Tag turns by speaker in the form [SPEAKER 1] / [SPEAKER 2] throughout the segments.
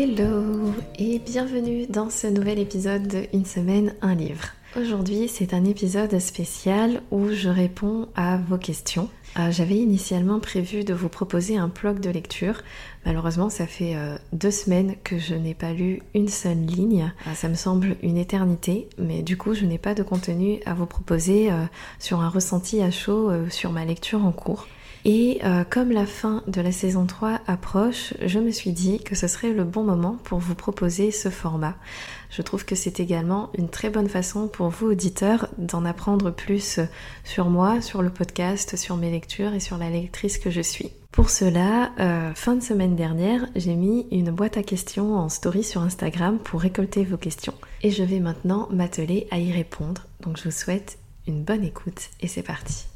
[SPEAKER 1] Hello et bienvenue dans ce nouvel épisode de Une semaine, un livre. Aujourd'hui, c'est un épisode spécial où je réponds à vos questions. Euh, j'avais initialement prévu de vous proposer un blog de lecture. Malheureusement, ça fait euh, deux semaines que je n'ai pas lu une seule ligne. Euh, ça me semble une éternité, mais du coup, je n'ai pas de contenu à vous proposer sur un ressenti à chaud sur ma lecture en cours. Et euh, comme la fin de la saison 3 approche, je me suis dit que ce serait le bon moment pour vous proposer ce format. Je trouve que c'est également une très bonne façon pour vous, auditeurs, d'en apprendre plus sur moi, sur le podcast, sur mes lectures et sur la lectrice que je suis. Pour cela, euh, fin de semaine dernière, j'ai mis une boîte à questions en story sur Instagram pour récolter vos questions. Et je vais maintenant m'atteler à y répondre. Donc je vous souhaite une bonne écoute et c'est parti.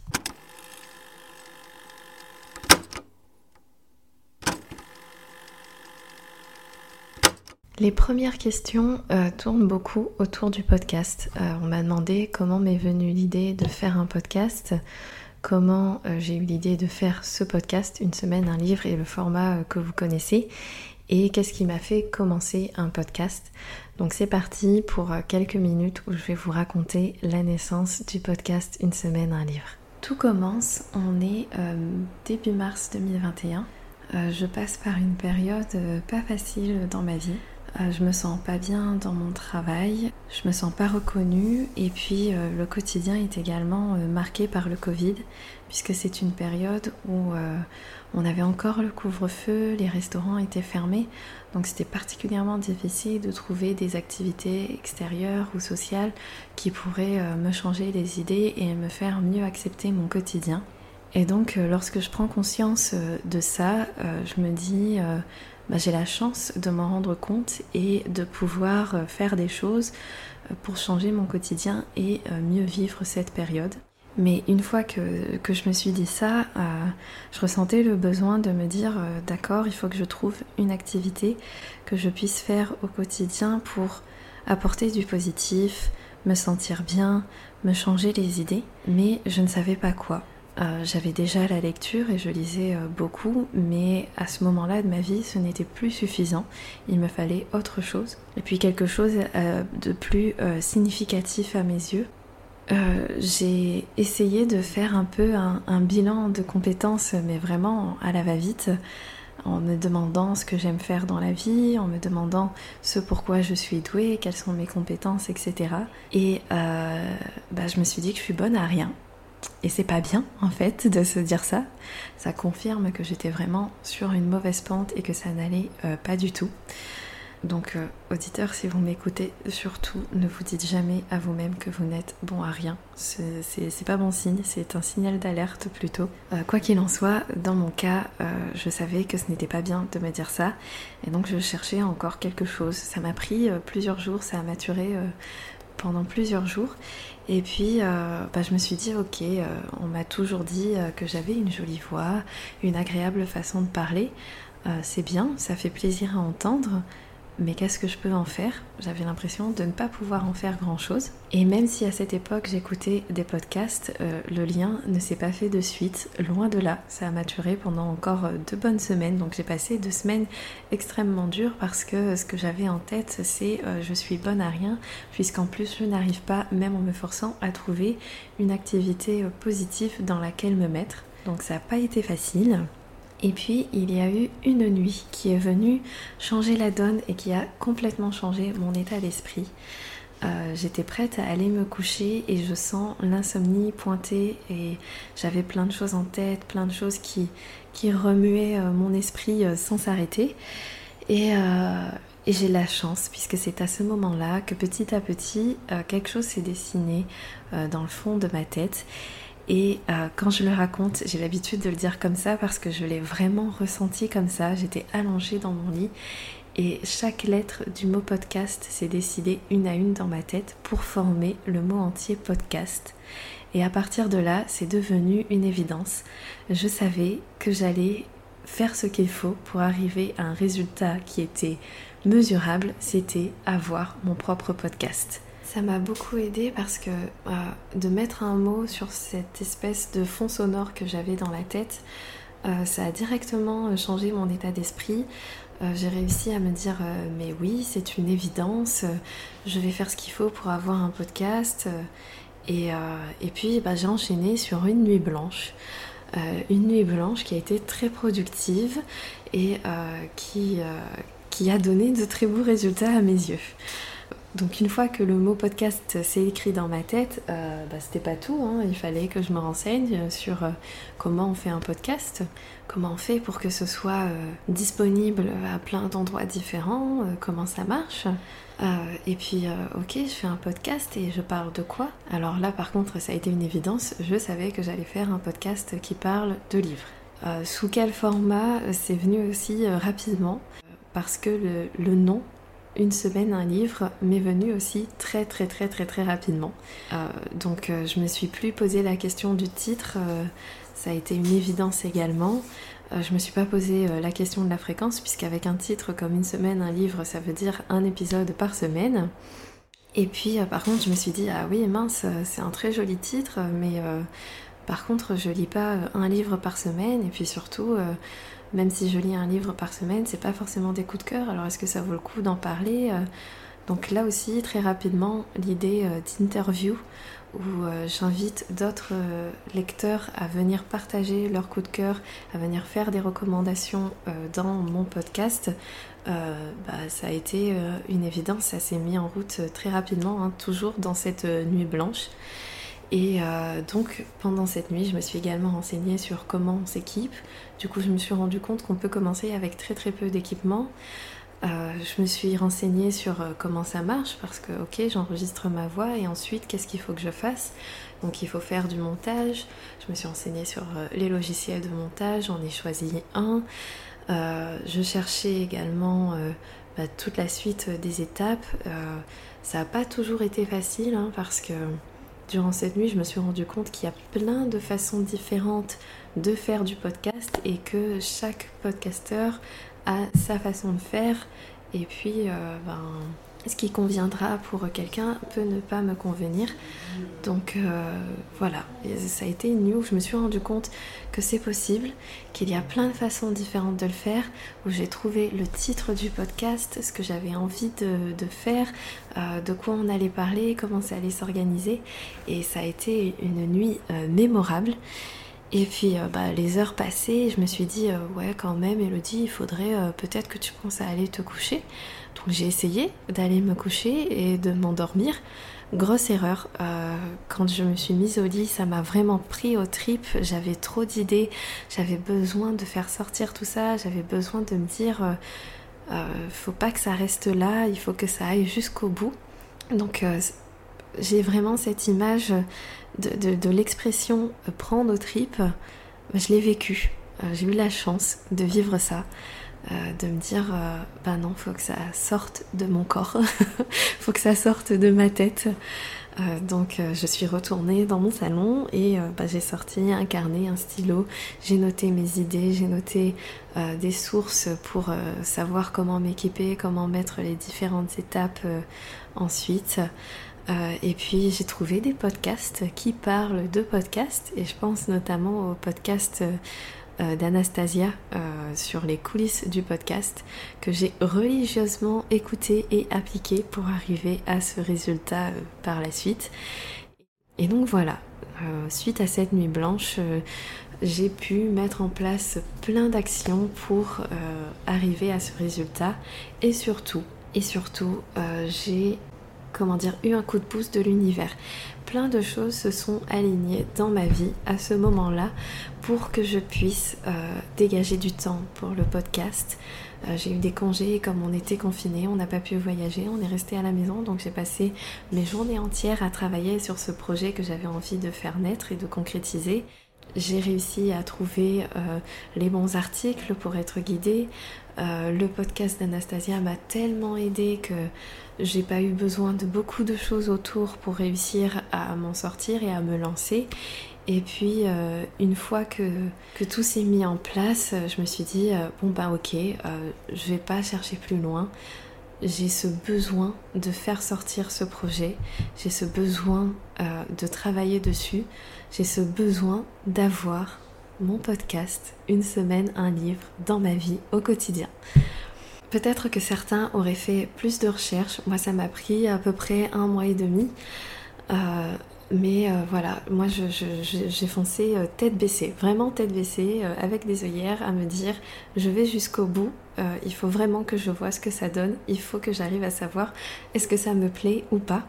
[SPEAKER 1] Les premières questions euh, tournent beaucoup autour du podcast. Euh, on m'a demandé comment m'est venue l'idée de faire un podcast, comment euh, j'ai eu l'idée de faire ce podcast, une semaine, un livre et le format que vous connaissez, et qu'est-ce qui m'a fait commencer un podcast. Donc c'est parti pour quelques minutes où je vais vous raconter la naissance du podcast Une semaine, un livre. Tout commence, on est début mars 2021. je passe par une période pas facile dans ma vie. Euh, je me sens pas bien dans mon travail, je me sens pas reconnue et puis euh, le quotidien est également euh, marqué par le Covid puisque c'est une période où on avait encore le couvre-feu, les restaurants étaient fermés donc c'était particulièrement difficile de trouver des activités extérieures ou sociales qui pourraient me changer les idées et me faire mieux accepter mon quotidien. Et donc lorsque je prends conscience de ça, je me dis bah, j'ai la chance de m'en rendre compte et de pouvoir euh, faire des choses euh, pour changer mon quotidien et euh, mieux vivre cette période. Mais une fois que, je me suis dit ça, je ressentais le besoin de me dire d'accord, il faut que je trouve une activité que je puisse faire au quotidien pour apporter du positif, me sentir bien, me changer les idées, mais je ne savais pas quoi. Euh, j'avais déjà la lecture et je lisais euh, beaucoup, mais à ce moment-là de ma vie, ce n'était plus suffisant. Il me fallait autre chose. Et puis quelque chose euh, de plus significatif à mes yeux. j'ai essayé de faire un peu un, bilan de compétences, mais vraiment à la va-vite, en me demandant ce que j'aime faire dans la vie, en me demandant ce pourquoi je suis douée, quelles sont mes compétences, etc. Et bah, je me suis dit que je suis bonne à rien et c'est pas bien en fait de se dire ça. Ça confirme que j'étais vraiment sur une mauvaise pente et que ça n'allait euh, pas du tout. Donc euh, auditeur, si vous m'écoutez, surtout ne vous dites jamais à vous-même que vous n'êtes bon à rien. C'est pas bon signe, c'est un signal d'alerte plutôt. Euh, quoi qu'il en soit, dans mon cas, je savais que ce n'était pas bien de me dire ça. Et donc je cherchais encore quelque chose. Ça m'a pris plusieurs jours, ça a maturé pendant plusieurs jours. Et puis, euh, bah, je me suis dit, ok, euh, on m'a toujours dit euh, que j'avais une jolie voix, une agréable façon de parler. c'est bien, ça fait plaisir à entendre mais qu'est-ce que je peux en faire? J'avais l'impression de ne pas pouvoir en faire grand-chose. Et même si à cette époque j'écoutais des podcasts, euh, le lien ne s'est pas fait de suite, loin de là. Ça a maturé pendant encore euh, deux bonnes semaines, donc j'ai passé deux semaines extrêmement dures parce que ce que j'avais en tête c'est euh, je suis bonne à rien, puisqu'en plus je n'arrive pas, même en me forçant, à trouver une activité positive dans laquelle me mettre. Donc ça n'a pas été facile. Et puis il y a eu une nuit qui est venue changer la donne et qui a complètement changé mon état d'esprit. Euh, j'étais prête à aller me coucher et je sens l'insomnie pointer et j'avais plein de choses en tête, plein de choses qui, remuaient euh, mon esprit euh, sans s'arrêter. Et j'ai la chance, puisque c'est à ce moment-là que petit à petit, quelque chose s'est dessiné dans le fond de ma tête. Et euh, quand je le raconte, j'ai l'habitude de le dire comme ça parce que je l'ai vraiment ressenti comme ça. J'étais allongée dans mon lit et chaque lettre du mot podcast s'est décidée une à une dans ma tête pour former le mot entier podcast. Et à partir de là, c'est devenu une évidence. Je savais que j'allais faire ce qu'il faut pour arriver à un résultat qui était mesurable, c'était avoir mon propre podcast. Ça m'a beaucoup aidé parce que euh, de mettre un mot sur cette espèce de fond sonore que j'avais dans la tête, ça a directement changé mon état d'esprit. j'ai réussi à me dire mais oui c'est une évidence, je vais faire ce qu'il faut pour avoir un podcast. Et, et, puis bah, j'ai enchaîné sur une nuit blanche. une nuit blanche qui a été très productive et qui, qui a donné de très beaux résultats à mes yeux. Donc une fois que le mot podcast s'est écrit dans ma tête, euh, bah, c'était pas tout. Hein. Il fallait que je me renseigne sur euh, comment on fait un podcast, comment on fait pour que ce soit euh, disponible à plein d'endroits différents, comment ça marche. et puis, ok, je fais un podcast et je parle de quoi? Alors là, par contre, ça a été une évidence. Je savais que j'allais faire un podcast qui parle de livres. sous quel format? C'est venu aussi rapidement parce que le nom une semaine, un livre m'est venu aussi très très très très très rapidement. Euh, donc euh, je me suis plus posé la question du titre, euh, ça a été une évidence également. je me suis pas posé la question de la fréquence puisqu'avec un titre comme une semaine, un livre, ça veut dire un épisode par semaine. Et puis par contre je me suis dit ah oui mince c'est un très joli titre mais par contre je lis pas un livre par semaine et puis surtout même si je lis un livre par semaine, c'est pas forcément des coups de cœur. Alors est-ce que ça vaut le coup d'en parler euh? Donc là aussi, très rapidement, l'idée euh, d'interview où euh, j'invite d'autres lecteurs à venir partager leurs coups de cœur, à venir faire des recommandations dans mon podcast. bah, ça a été une évidence, ça s'est mis en route très rapidement, hein, toujours dans cette nuit blanche. Et donc pendant cette nuit, je me suis également renseignée sur comment on s'équipe. Du coup, je me suis rendu compte qu'on peut commencer avec très très peu d'équipement. Euh, je me suis renseignée sur euh, comment ça marche parce que ok j'enregistre ma voix et ensuite qu'est-ce qu'il faut que je fasse? Donc il faut faire du montage. Je me suis renseignée sur les logiciels de montage. J'en ai choisi un. Je cherchais également bah, toute la suite des étapes. Ça n'a pas toujours été facile hein, parce que durant cette nuit, je me suis rendu compte qu'il y a plein de façons différentes de faire du podcast et que chaque podcasteur a sa façon de faire. Et puis, euh, ben, ce qui conviendra pour quelqu'un peut ne pas me convenir. Donc euh, voilà, ça a été une nuit où je me suis rendu compte que c'est possible, qu'il y a plein de façons différentes de le faire, où j'ai trouvé le titre du podcast, ce que j'avais envie de, faire, euh, de quoi on allait parler, comment ça allait s'organiser. Et ça a été une nuit mémorable. Et puis bah, les heures passées, je me suis dit, ouais quand même Elodie, il faudrait peut-être que tu penses à aller te coucher. Donc j'ai essayé d'aller me coucher et de m'endormir. Grosse erreur. Euh, quand je me suis mise au lit, ça m'a vraiment pris au trip. J'avais trop d'idées. J'avais besoin de faire sortir tout ça. J'avais besoin de me dire, euh, euh, faut pas que ça reste là. Il faut que ça aille jusqu'au bout. Donc j'ai vraiment cette image de, l'expression prendre au trip. Je l'ai vécu. j'ai eu la chance de vivre ça. Euh, de me dire euh, bah non faut que ça sorte de mon corps faut que ça sorte de ma tête euh, donc je suis retournée dans mon salon et bah, j'ai sorti un carnet, un stylo, j'ai noté mes idées, j'ai noté des sources pour savoir comment m'équiper, comment mettre les différentes étapes ensuite. Et puis j'ai trouvé des podcasts qui parlent de podcasts et je pense notamment au podcast euh, d'Anastasia euh, sur les coulisses du podcast que j'ai religieusement écouté et appliqué pour arriver à ce résultat euh, par la suite. Et donc voilà, suite à cette nuit blanche, j'ai pu mettre en place plein d'actions pour arriver à ce résultat et surtout, et surtout, j'ai comment dire, eu un coup de pouce de l'univers. Plein de choses se sont alignées dans ma vie à ce moment-là pour que je puisse euh, dégager du temps pour le podcast. Euh, j'ai eu des congés comme on était confinés, on n'a pas pu voyager, on est resté à la maison, donc j'ai passé mes journées entières à travailler sur ce projet que j'avais envie de faire naître et de concrétiser j'ai réussi à trouver euh, les bons articles pour être guidée. Le podcast d'Anastasia m'a tellement aidé que j'ai pas eu besoin de beaucoup de choses autour pour réussir à m'en sortir et à me lancer. Et puis euh, une fois que, tout s'est mis en place, je me suis dit euh, bon bah ok, euh, je vais pas chercher plus loin. J'ai ce besoin de faire sortir ce projet, j'ai ce besoin de travailler dessus, j'ai ce besoin d'avoir mon podcast Une semaine, un livre dans ma vie au quotidien. Peut-être que certains auraient fait plus de recherches. Moi, ça m'a pris à peu près un mois et demi. Euh, mais euh, voilà, moi j'ai foncé euh, tête baissée, vraiment tête baissée, avec des œillères à me dire je vais jusqu'au bout, il faut vraiment que je vois ce que ça donne, il faut que j'arrive à savoir est-ce que ça me plaît ou pas.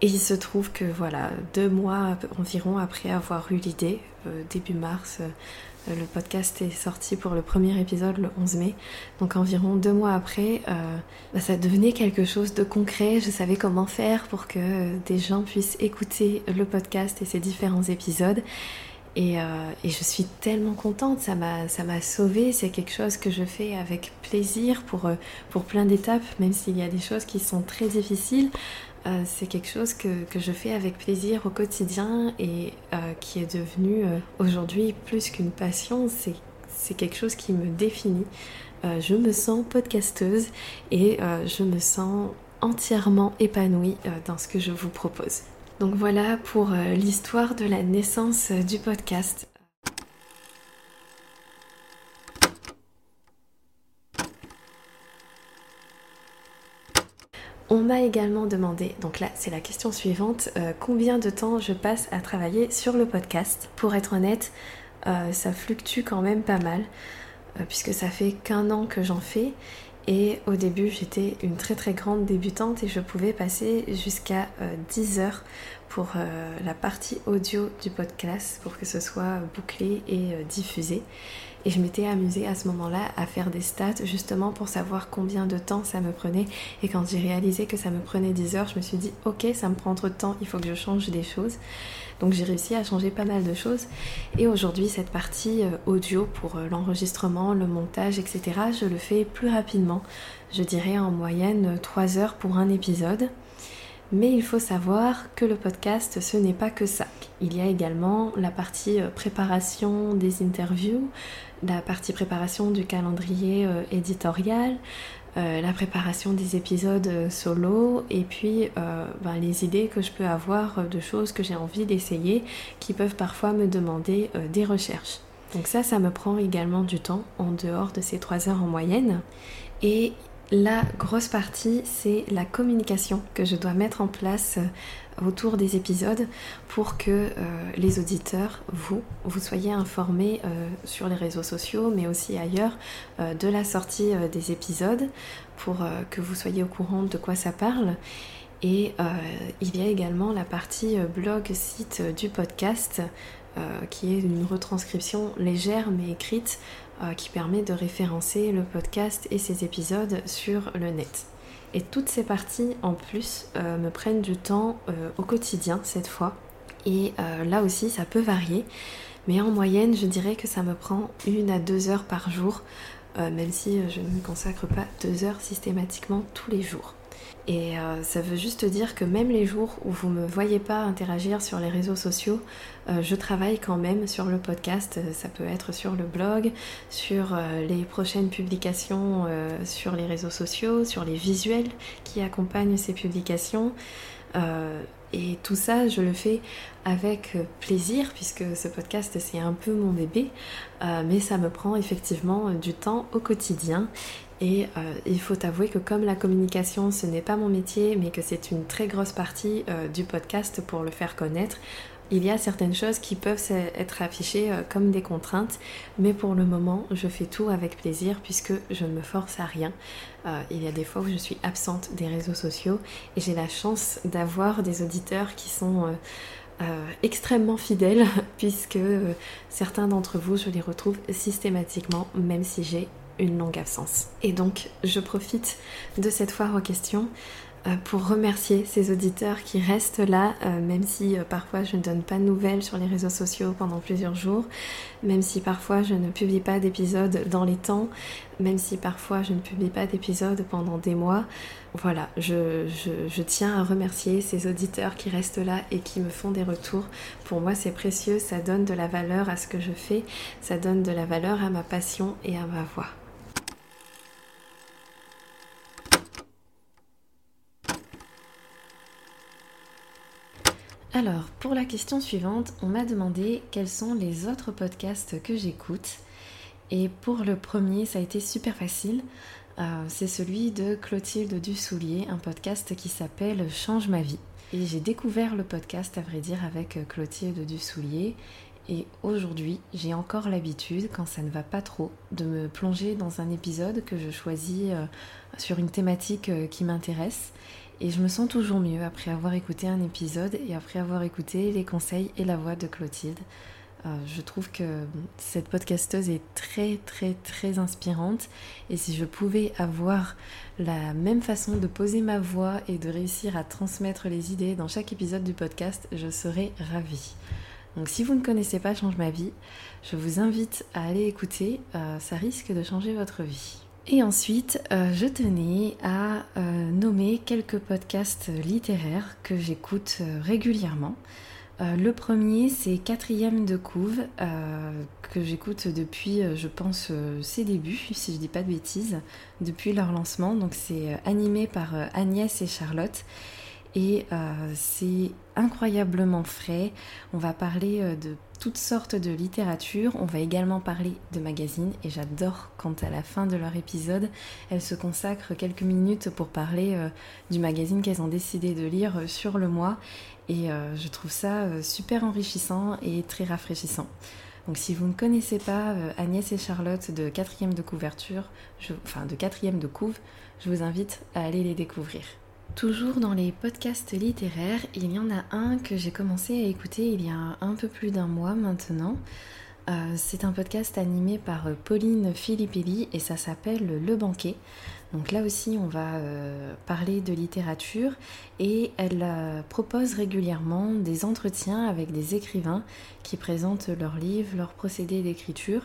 [SPEAKER 1] Et il se trouve que voilà, deux mois environ après avoir eu l'idée, début mars, euh, le podcast est sorti pour le premier épisode le 11 mai. Donc environ deux mois après, euh, bah, ça devenait quelque chose de concret. Je savais comment faire pour que des gens puissent écouter le podcast et ses différents épisodes. Et, euh, je suis tellement contente, ça m'a, ça m'a sauvée, c'est quelque chose que je fais avec plaisir pour plein d'étapes, même s'il y a des choses qui sont très difficiles. Euh, c'est quelque chose que, je fais avec plaisir au quotidien et euh, qui est devenu euh, aujourd'hui plus qu'une passion, c'est quelque chose qui me définit. je me sens podcasteuse et je me sens entièrement épanouie dans ce que je vous propose. Donc voilà pour l'histoire de la naissance du podcast. M'a également demandé, donc là c'est la question suivante, euh, combien de temps je passe à travailler sur le podcast? Pour être honnête, euh, ça fluctue quand même pas mal, euh, puisque ça fait qu'un an que j'en fais. Et au début j'étais une très très grande débutante et je pouvais passer jusqu'à 10 heures pour la partie audio du podcast pour que ce soit bouclé et diffusé. Et je m'étais amusée à ce moment-là à faire des stats justement pour savoir combien de temps ça me prenait. Et quand j'ai réalisé que ça me prenait 10 heures, je me suis dit ok, ça me prend trop de temps, il faut que je change des choses. Donc j'ai réussi à changer pas mal de choses. Et aujourd'hui, cette partie euh, audio pour euh, l'enregistrement, le montage, etc., je le fais plus rapidement. Je dirais en moyenne 3 heures pour un épisode. Mais il faut savoir que le podcast, ce n'est pas que ça. Il y a également la partie euh, préparation des interviews, la partie préparation du calendrier euh, éditorial, euh, la préparation des épisodes solo et puis ben, les idées que je peux avoir de choses que j'ai envie d'essayer qui peuvent parfois me demander des recherches. Donc ça, ça me prend également du temps en dehors de ces 3 heures en moyenne. Et la grosse partie, c'est la communication que je dois mettre en place euh, autour des épisodes pour que euh, les auditeurs, vous, vous soyez informés euh, sur les réseaux sociaux, mais aussi ailleurs, de la sortie des épisodes, pour que vous soyez au courant de quoi ça parle. Et il y a également la partie blog site du podcast, qui est une retranscription légère mais écrite qui permet de référencer le podcast et ses épisodes sur le net. Et toutes ces parties en plus euh, me prennent du temps euh, au quotidien cette fois. Et là aussi ça peut varier. Mais en moyenne je dirais que ça me prend une à deux heures par jour. même si je ne me consacre pas deux heures systématiquement tous les jours. Et euh, ça veut juste dire que même les jours où vous ne me voyez pas interagir sur les réseaux sociaux, euh, je travaille quand même sur le podcast. Ça peut être sur le blog, sur euh, les prochaines publications sur les réseaux sociaux, sur les visuels qui accompagnent ces publications. et tout ça, je le fais avec plaisir puisque ce podcast c'est un peu mon bébé, mais ça me prend effectivement du temps au quotidien et euh, il faut avouer que comme la communication, ce n'est pas mon métier, mais que c'est une très grosse partie euh, du podcast pour le faire connaître, il y a certaines choses qui peuvent être affichées euh, comme des contraintes, mais pour le moment, je fais tout avec plaisir puisque je ne me force à rien. il y a des fois où je suis absente des réseaux sociaux et j'ai la chance d'avoir des auditeurs qui sont... extrêmement fidèles puisque certains d'entre vous je les retrouve systématiquement même si j'ai une longue absence. Et donc, je profite de cette foire aux questions euh, pour remercier ces auditeurs qui restent là, euh, même si euh, parfois je ne donne pas de nouvelles sur les réseaux sociaux pendant plusieurs jours, même si parfois je ne publie pas d'épisodes dans les temps, même si parfois je ne publie pas d'épisodes pendant des mois. Voilà, je, je, tiens à remercier ces auditeurs qui restent là et qui me font des retours. Pour moi, c'est précieux, ça donne de la valeur à ce que je fais, ça donne de la valeur à ma passion et à ma voix. Alors, pour la question suivante, on m'a demandé quels sont les autres podcasts que j'écoute. Et pour le premier, ça a été super facile. Euh, c'est celui de Clotilde Dussoulier, un podcast qui s'appelle Change ma vie. Et j'ai découvert le podcast, à vrai dire, avec Clotilde Dussoulier. Et aujourd'hui, j'ai encore l'habitude, quand ça ne va pas trop, de me plonger dans un épisode que je choisis euh, sur une thématique euh, qui m'intéresse et je me sens toujours mieux après avoir écouté un épisode et après avoir écouté les conseils et la voix de Clotilde. Euh, je trouve que cette podcasteuse est très très très inspirante et si je pouvais avoir la même façon de poser ma voix et de réussir à transmettre les idées dans chaque épisode du podcast, je serais ravie. Donc si vous ne connaissez pas Change ma vie, je vous invite à aller écouter, euh, ça risque de changer votre vie. Et ensuite, euh, je tenais à euh, nommer quelques podcasts littéraires que j'écoute euh, régulièrement. le premier, c'est Quatrième de couve, que j'écoute depuis, je pense, ses débuts, si je dis pas de bêtises, depuis leur lancement. Donc c'est animé par Agnès et Charlotte. Et c'est incroyablement frais. On va parler de toutes sortes de littérature. On va également parler de magazines et j'adore quand à la fin de leur épisode, elles se consacrent quelques minutes pour parler euh, du magazine qu'elles ont décidé de lire euh, sur le mois et euh, je trouve ça super enrichissant et très rafraîchissant. Donc si vous ne connaissez pas Agnès et Charlotte de quatrième de couverture, enfin de quatrième de couve, je vous invite à aller les découvrir. Toujours dans les podcasts littéraires, il y en a un que j'ai commencé à écouter il y a un peu plus d'un mois maintenant. Euh, c'est un podcast animé par Pauline Filippelli et ça s'appelle Le Banquet. Donc là aussi, on va euh, parler de littérature et elle euh, propose régulièrement des entretiens avec des écrivains qui présentent leurs livres, leurs procédés d'écriture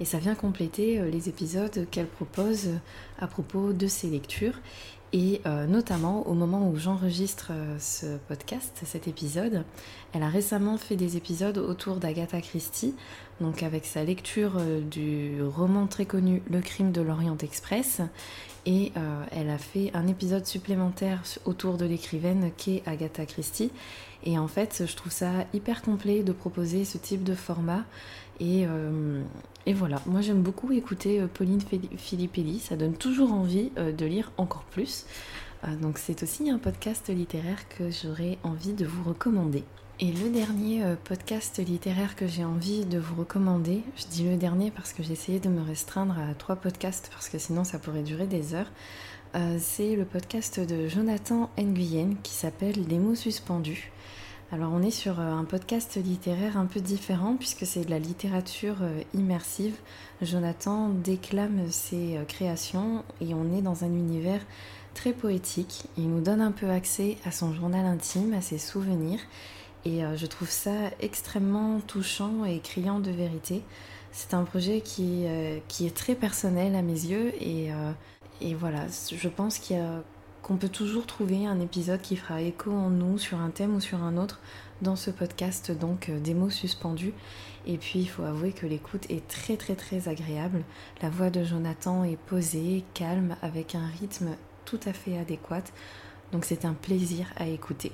[SPEAKER 1] et ça vient compléter les épisodes qu'elle propose à propos de ses lectures. Et euh, notamment au moment où j'enregistre euh, ce podcast, cet épisode, elle a récemment fait des épisodes autour d'Agatha Christie, donc avec sa lecture euh, du roman très connu Le crime de l'Orient Express. Et elle a fait un épisode supplémentaire autour de l'écrivaine qu'est Agatha Christie. Et en fait, je trouve ça hyper complet de proposer ce type de format. Et, et voilà, moi j'aime beaucoup écouter euh, Pauline Filippelli, ça donne toujours envie euh, de lire encore plus. Euh, donc c'est aussi un podcast littéraire que j'aurais envie de vous recommander. Et le dernier podcast littéraire que j'ai envie de vous recommander, je dis le dernier parce que j'ai essayé de me restreindre à trois podcasts parce que sinon ça pourrait durer des heures, c'est le podcast de Jonathan Nguyen qui s'appelle Les mots suspendus. Alors on est sur euh, un podcast littéraire un peu différent puisque c'est de la littérature euh, immersive. Jonathan déclame ses euh, créations et on est dans un univers très poétique. Il nous donne un peu accès à son journal intime, à ses souvenirs et je trouve ça extrêmement touchant et criant de vérité. C'est un projet qui, qui, est très personnel à mes yeux et, et voilà, je pense qu'il y a qu'on peut toujours trouver un épisode qui fera écho en nous sur un thème ou sur un autre dans ce podcast, donc euh, des mots suspendus. Et puis il faut avouer que l'écoute est très très très agréable. La voix de Jonathan est posée, calme, avec un rythme tout à fait adéquat. Donc c'est un plaisir à écouter.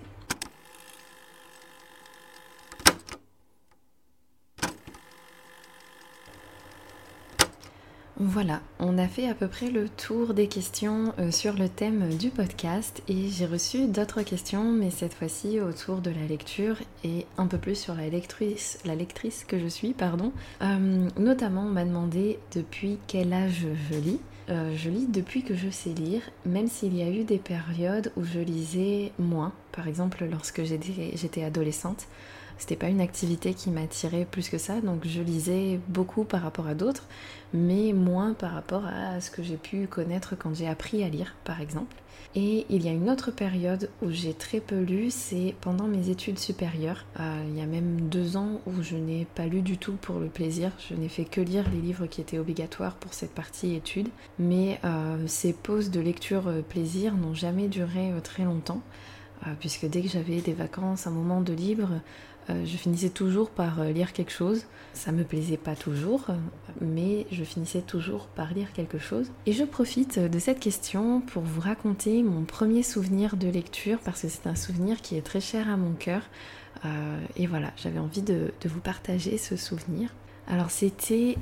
[SPEAKER 1] Voilà, on a fait à peu près le tour des questions euh, sur le thème du podcast et j'ai reçu d'autres questions, mais cette fois-ci autour de la lecture et un peu plus sur la lectrice, la lectrice que je suis, pardon. Euh, notamment, on m'a demandé depuis quel âge je lis. Euh, je lis depuis que je sais lire, même s'il y a eu des périodes où je lisais moins. Par exemple, lorsque j'étais adolescente, c'était pas une activité qui m'attirait plus que ça, donc je lisais beaucoup par rapport à d'autres, mais moins par rapport à ce que j'ai pu connaître quand j'ai appris à lire, par exemple. Et il y a une autre période où j'ai très peu lu, c'est pendant mes études supérieures. Euh, il y a même deux ans où je n'ai pas lu du tout pour le plaisir. Je n'ai fait que lire les livres qui étaient obligatoires pour cette partie études. Mais euh, ces pauses de lecture euh, plaisir n'ont jamais duré très longtemps. puisque dès que j'avais des vacances, un moment de libre, je finissais toujours par euh, lire quelque chose. Ça me plaisait pas toujours, mais je finissais toujours par lire quelque chose. Et je profite de cette question pour vous raconter mon premier souvenir de lecture parce que c'est un souvenir qui est très cher à mon cœur. et voilà, j'avais envie de, vous partager ce souvenir. Alors c'était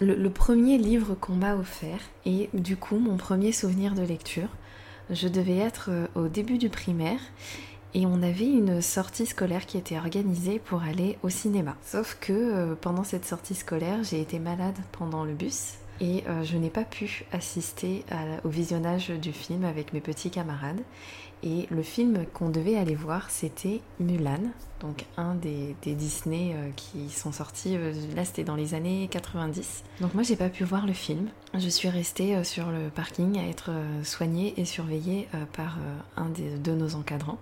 [SPEAKER 1] le, premier livre qu'on m'a offert et du coup mon premier souvenir de lecture. Je devais être au début du primaire et on avait une sortie scolaire qui était organisée pour aller au cinéma. Sauf que euh, pendant cette sortie scolaire, j'ai été malade pendant le bus et euh, je n'ai pas pu assister au visionnage du film avec mes petits camarades. Et le film qu'on devait aller voir, c'était Mulan, donc un des, Disney euh, qui sont sortis, là c'était dans les années 90. Donc moi j'ai pas pu voir le film. Je suis restée sur le parking à être soignée et surveillée par un de nos encadrants.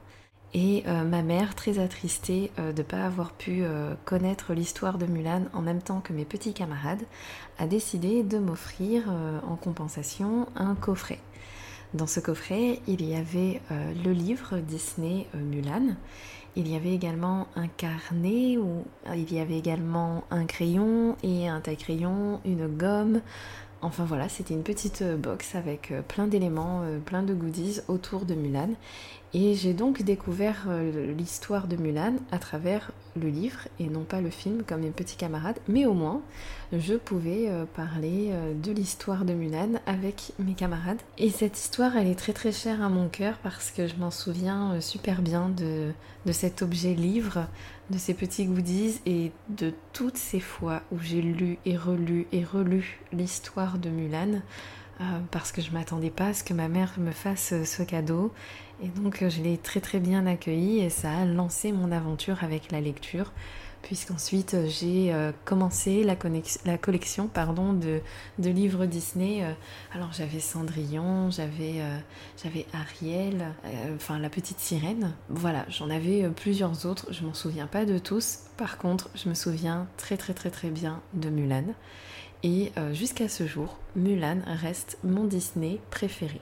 [SPEAKER 1] Et euh, ma mère, très attristée euh, de ne pas avoir pu euh, connaître l'histoire de Mulan en même temps que mes petits camarades, a décidé de m'offrir en compensation un coffret. Dans ce coffret, il y avait le livre Disney Mulan. Il y avait également un carnet où il y avait également un crayon et un taille-crayon, une gomme, Enfin voilà, c'était une petite box avec plein d'éléments, plein de goodies autour de Mulan. Et j'ai donc découvert euh, l'histoire de Mulan à travers le livre et non pas le film comme mes petits camarades, mais au moins je pouvais euh, parler euh, de l'histoire de Mulan avec mes camarades. Et cette histoire, elle est très très chère à mon cœur parce que je m'en souviens super bien de, cet objet livre, de ces petits goodies et de toutes ces fois où j'ai lu et relu et relu l'histoire de Mulan. parce que je m'attendais pas à ce que ma mère me fasse ce cadeau et donc euh, je l'ai très très bien accueilli et ça a lancé mon aventure avec la lecture puisqu'ensuite euh, j'ai euh, commencé la, collection pardon, de, livres Disney. Alors j'avais Cendrillon, j'avais j'avais Ariel, enfin la petite sirène. Voilà, j'en avais plusieurs autres, je m'en souviens pas de tous. Par contre, je me souviens très très très très bien de Mulan. Et jusqu'à ce jour, Mulan reste mon Disney préféré.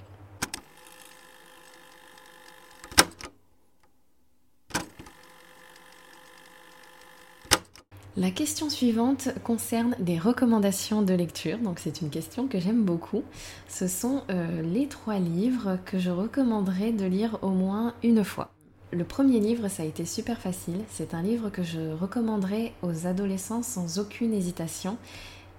[SPEAKER 1] La question suivante concerne des recommandations de lecture. Donc c'est une question que j'aime beaucoup. Ce sont euh, les trois livres que je recommanderais de lire au moins une fois. Le premier livre, ça a été super facile. C'est un livre que je recommanderais aux adolescents sans aucune hésitation.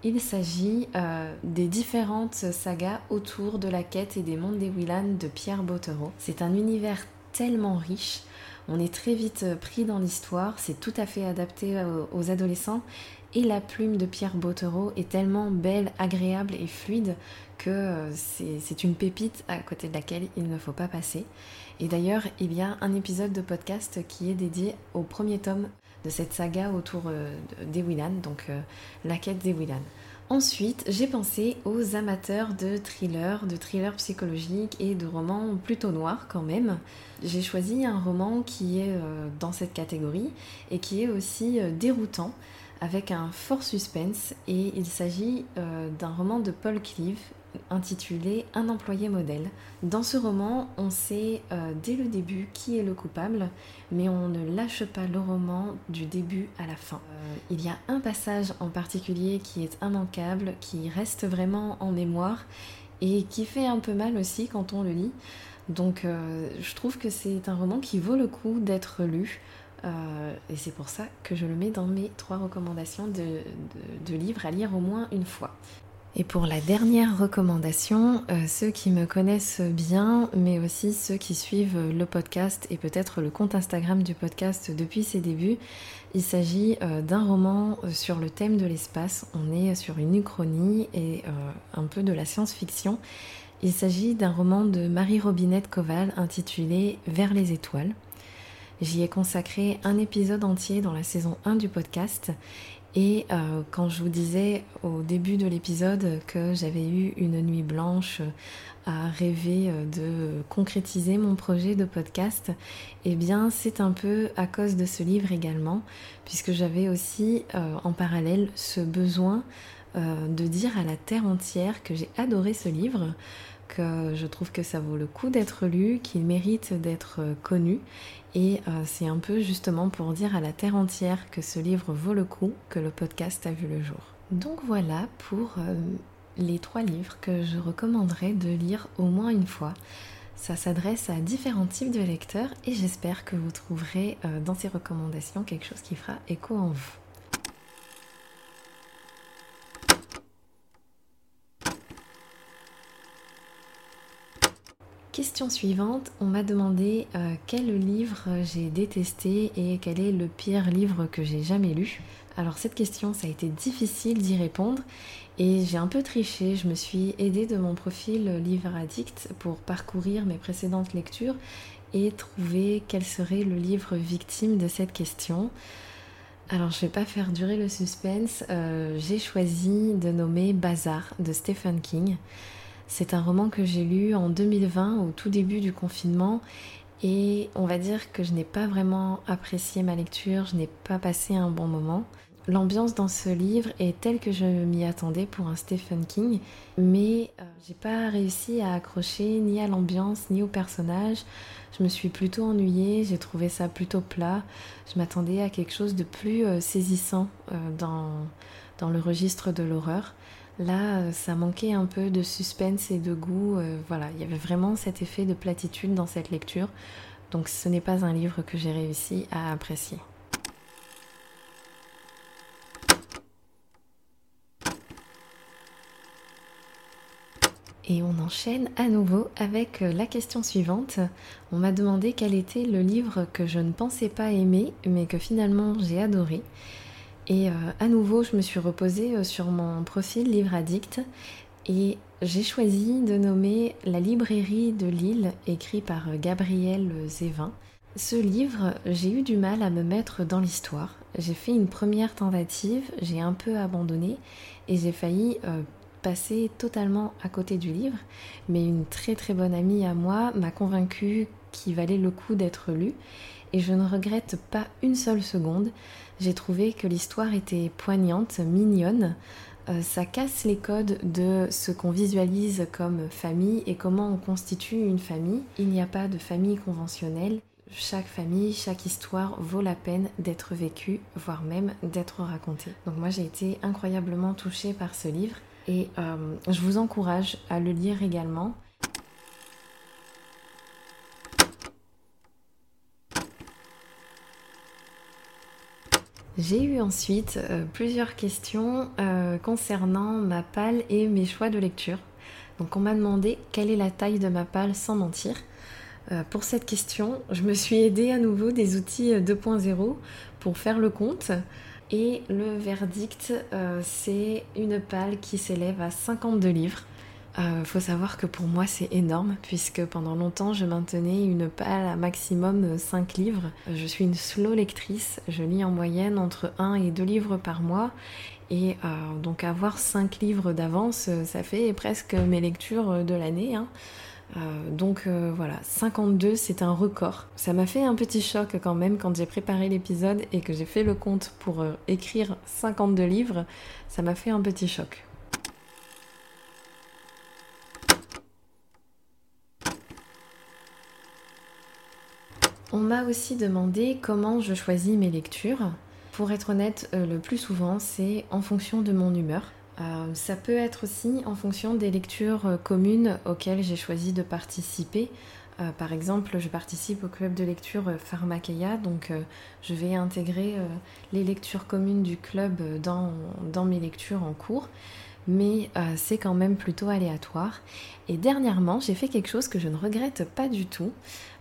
[SPEAKER 1] Il s'agit euh, des différentes sagas autour de la quête et des mondes des Willan de Pierre Bottero. C'est un univers tellement riche on est très vite euh, pris dans l'histoire, c'est tout à fait adapté euh, aux, adolescents et la plume de Pierre Bottero est tellement belle, agréable et fluide que euh, c'est une pépite à côté de laquelle il ne faut pas passer. Et d'ailleurs, il y a un épisode de podcast qui est dédié au premier tome de cette saga autour des Willan, donc la quête des Willan. Ensuite, j'ai pensé aux amateurs de thrillers, de thrillers psychologiques et de romans plutôt noirs quand même. J'ai choisi un roman qui est euh, dans cette catégorie et qui est aussi euh, déroutant avec un fort suspense et il s'agit euh, d'un roman de Paul Cleave intitulé Un employé modèle. Dans ce roman, on sait euh, dès le début qui est le coupable, mais on ne lâche pas le roman du début à la fin. Euh, il y a un passage en particulier qui est immanquable, qui reste vraiment en mémoire et qui fait un peu mal aussi quand on le lit. Donc euh, je trouve que c'est un roman qui vaut le coup d'être lu. et c'est pour ça que je le mets dans mes trois recommandations de livres à lire au moins une fois. Et pour la dernière recommandation, euh, ceux qui me connaissent bien, mais aussi ceux qui suivent le podcast et peut-être le compte Instagram du podcast depuis ses débuts, il s'agit euh, d'un roman euh, sur le thème de l'espace. On est sur une uchronie et un peu de la science-fiction. Il s'agit d'un roman de Marie Robinette Koval intitulé Vers les étoiles. J'y ai consacré un épisode entier dans la saison 1 du podcast et euh, quand je vous disais au début de l'épisode que j'avais eu une nuit blanche à rêver euh, de concrétiser mon projet de podcast, eh bien c'est un peu à cause de ce livre également, puisque j'avais aussi euh, en parallèle ce besoin de dire à la terre entière que j'ai adoré ce livre, que je trouve que ça vaut le coup d'être lu, qu'il mérite d'être connu. Et c'est un peu justement pour dire à la terre entière que ce livre vaut le coup que le podcast a vu le jour. Donc voilà pour les trois livres que je recommanderais de lire au moins une fois. Ça s'adresse à différents types de lecteurs et j'espère que vous trouverez euh, dans ces recommandations quelque chose qui fera écho en vous. Question suivante, on m'a demandé euh, quel livre j'ai détesté et quel est le pire livre que j'ai jamais lu. Alors cette question, ça a été difficile d'y répondre et j'ai un peu triché. Je me suis aidée de mon profil Livre Addict pour parcourir mes précédentes lectures et trouver quel serait le livre victime de cette question. Alors je vais pas faire durer le suspense, euh, j'ai choisi de nommer Bazar de Stephen King. C'est un roman que j'ai lu en 2020 au tout début du confinement et on va dire que je n'ai pas vraiment apprécié ma lecture, je n'ai pas passé un bon moment. L'ambiance dans ce livre est telle que je m'y attendais pour un Stephen King, mais euh, j'ai pas réussi à accrocher ni à l'ambiance ni au personnage. Je me suis plutôt ennuyée, j'ai trouvé ça plutôt plat. Je m'attendais à quelque chose de plus euh, saisissant euh, dans, dans le registre de l'horreur. Là, ça manquait un peu de suspense et de goût. voilà, il y avait vraiment cet effet de platitude dans cette lecture. Donc ce n'est pas un livre que j'ai réussi à apprécier. Et on enchaîne à nouveau avec euh, la question suivante. On m'a demandé quel était le livre que je ne pensais pas aimer, mais que finalement j'ai adoré. Et euh, à nouveau, je me suis reposée euh, sur mon profil Livre Addict et j'ai choisi de nommer La librairie de Lille, écrit par Gabriel Zévin. Ce livre, j'ai eu du mal à me mettre dans l'histoire. J'ai fait une première tentative, j'ai un peu abandonné et j'ai failli passé totalement à côté du livre, mais une très très bonne amie à moi m'a convaincue qu'il valait le coup d'être lu et je ne regrette pas une seule seconde. J'ai trouvé que l'histoire était poignante, mignonne. Euh, ça casse les codes de ce qu'on visualise comme famille et comment on constitue une famille. Il n'y a pas de famille conventionnelle. Chaque famille, chaque histoire vaut la peine d'être vécue, voire même d'être racontée. Donc moi j'ai été incroyablement touchée par ce livre et euh, je vous encourage à le lire également. J'ai eu ensuite euh, plusieurs questions euh, concernant ma palle et mes choix de lecture. Donc on m'a demandé quelle est la taille de ma palle sans mentir. pour cette question, je me suis aidée à nouveau des outils 2.0 pour faire le compte. Et le verdict, euh, c'est une palle qui s'élève à 52 livres. Euh, faut savoir que pour moi c'est énorme puisque pendant longtemps je maintenais une palle à maximum 5 livres. Je suis une slow lectrice, je lis en moyenne entre 1 et 2 livres par mois et euh, donc avoir 5 livres d'avance ça fait presque mes lectures de l'année. Hein. Euh, donc euh, voilà, 52 c'est un record. Ça m'a fait un petit choc quand même quand j'ai préparé l'épisode et que j'ai fait le compte pour euh, écrire 52 livres. Ça m'a fait un petit choc. On m'a aussi demandé comment je choisis mes lectures. Pour être honnête, le plus souvent c'est en fonction de mon humeur. Euh, ça peut être aussi en fonction des lectures euh, communes auxquelles j'ai choisi de participer. Euh, par exemple, je participe au club de lecture Pharmakeia, donc je vais intégrer les lectures communes du club dans mes lectures en cours mais euh, c'est quand même plutôt aléatoire. Et dernièrement, j'ai fait quelque chose que je ne regrette pas du tout.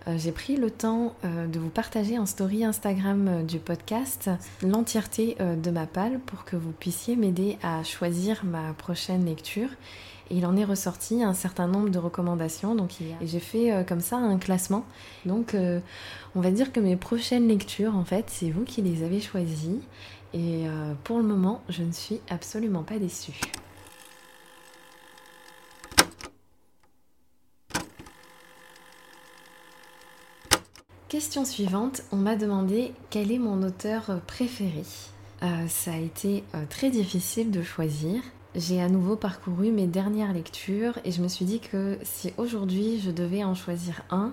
[SPEAKER 1] Euh, j'ai pris le temps euh, de vous partager en story Instagram du podcast l'entièreté de ma palle pour que vous puissiez m'aider à choisir ma prochaine lecture. Et il en est ressorti un certain nombre de recommandations, donc et j'ai fait comme ça un classement. Donc on va dire que mes prochaines lectures, en fait, c'est vous qui les avez choisies. Et pour le moment, je ne suis absolument pas déçue. Question suivante, on m'a demandé quel est mon auteur préféré. Euh, ça a été euh, très difficile de choisir. j'ai à nouveau parcouru mes dernières lectures et je me suis dit que si aujourd'hui je devais en choisir un,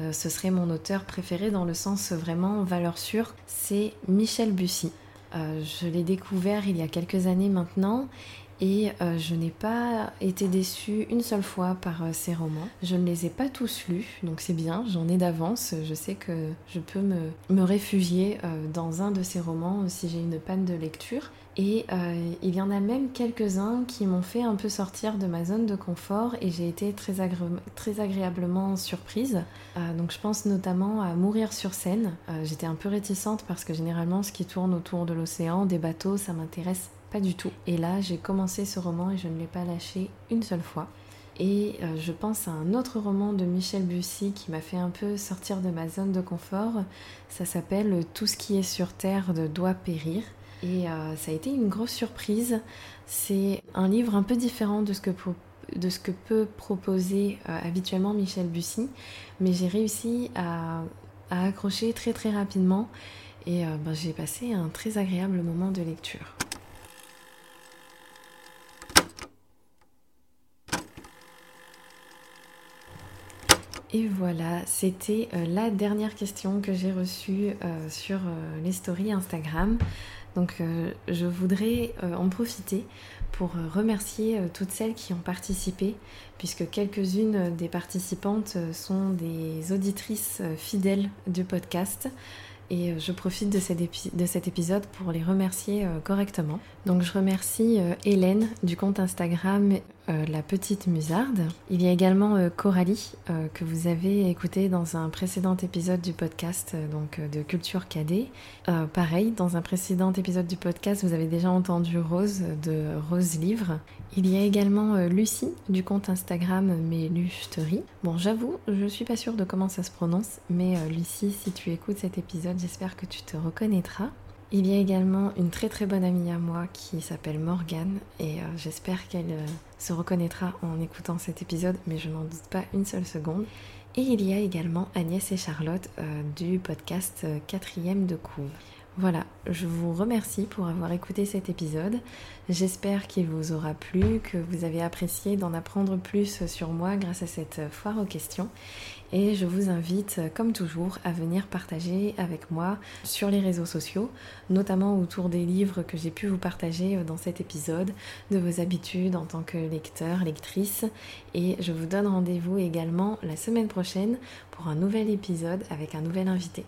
[SPEAKER 1] euh, ce serait mon auteur préféré dans le sens vraiment valeur sûre, c'est Michel Bussy. Je l'ai découvert il y a quelques années maintenant et euh, je n'ai pas été déçue une seule fois par ses romans. Je ne les ai pas tous lus, donc c'est bien, j'en ai d'avance. Je sais que je peux me, me réfugier dans un de ses romans si j'ai une panne de lecture. Et euh, il y en a même quelques-uns qui m'ont fait un peu sortir de ma zone de confort et j'ai été très, très agréablement surprise. Euh, donc je pense notamment à Mourir sur scène. Euh, j'étais un peu réticente parce que généralement ce qui tourne autour de l'océan, des bateaux, ça m'intéresse pas du tout. Et là j'ai commencé ce roman et je ne l'ai pas lâché une seule fois. Et je pense à un autre roman de Michel Bussy qui m'a fait un peu sortir de ma zone de confort. Ça s'appelle Tout ce qui est sur terre doit périr. Et euh, ça a été une grosse surprise. C'est un livre un peu différent de ce que, peut proposer euh, habituellement Michel Bussy, mais j'ai réussi à, accrocher très très rapidement et euh, ben, j'ai passé un très agréable moment de lecture. Et voilà, c'était la dernière question que j'ai reçue sur les stories Instagram. Donc euh, je voudrais euh, en profiter pour euh, remercier toutes celles qui ont participé, puisque quelques-unes des participantes sont des auditrices fidèles du podcast. Et je profite de cet, épisode pour les remercier correctement. Donc je remercie Hélène du compte Instagram euh, la petite musarde. Il y a également euh, Coralie euh, que vous avez écouté dans un précédent épisode du podcast donc de Culture Cadet. pareil, dans un précédent épisode du podcast, vous avez déjà entendu Rose de Rose Livre. Il y a également Lucie du compte Instagram Mélusterie. Bon, j'avoue, je suis pas sûre de comment ça se prononce, mais Lucie, si tu écoutes cet épisode, j'espère que tu te reconnaîtras. Il y a également une très très bonne amie à moi qui s'appelle Morgane et euh, j'espère qu'elle euh, se reconnaîtra en écoutant cet épisode, mais je n'en doute pas une seule seconde. Et il y a également Agnès et Charlotte euh, du podcast quatrième de couve. Voilà, je vous remercie pour avoir écouté cet épisode. J'espère qu'il vous aura plu, que vous avez apprécié d'en apprendre plus sur moi grâce à cette foire aux questions. Et je vous invite, comme toujours, à venir partager avec moi sur les réseaux sociaux, notamment autour des livres que j'ai pu vous partager dans cet épisode, de vos habitudes en tant que lecteur, lectrice. Et je vous donne rendez-vous également la semaine prochaine pour un nouvel épisode avec un nouvel invité.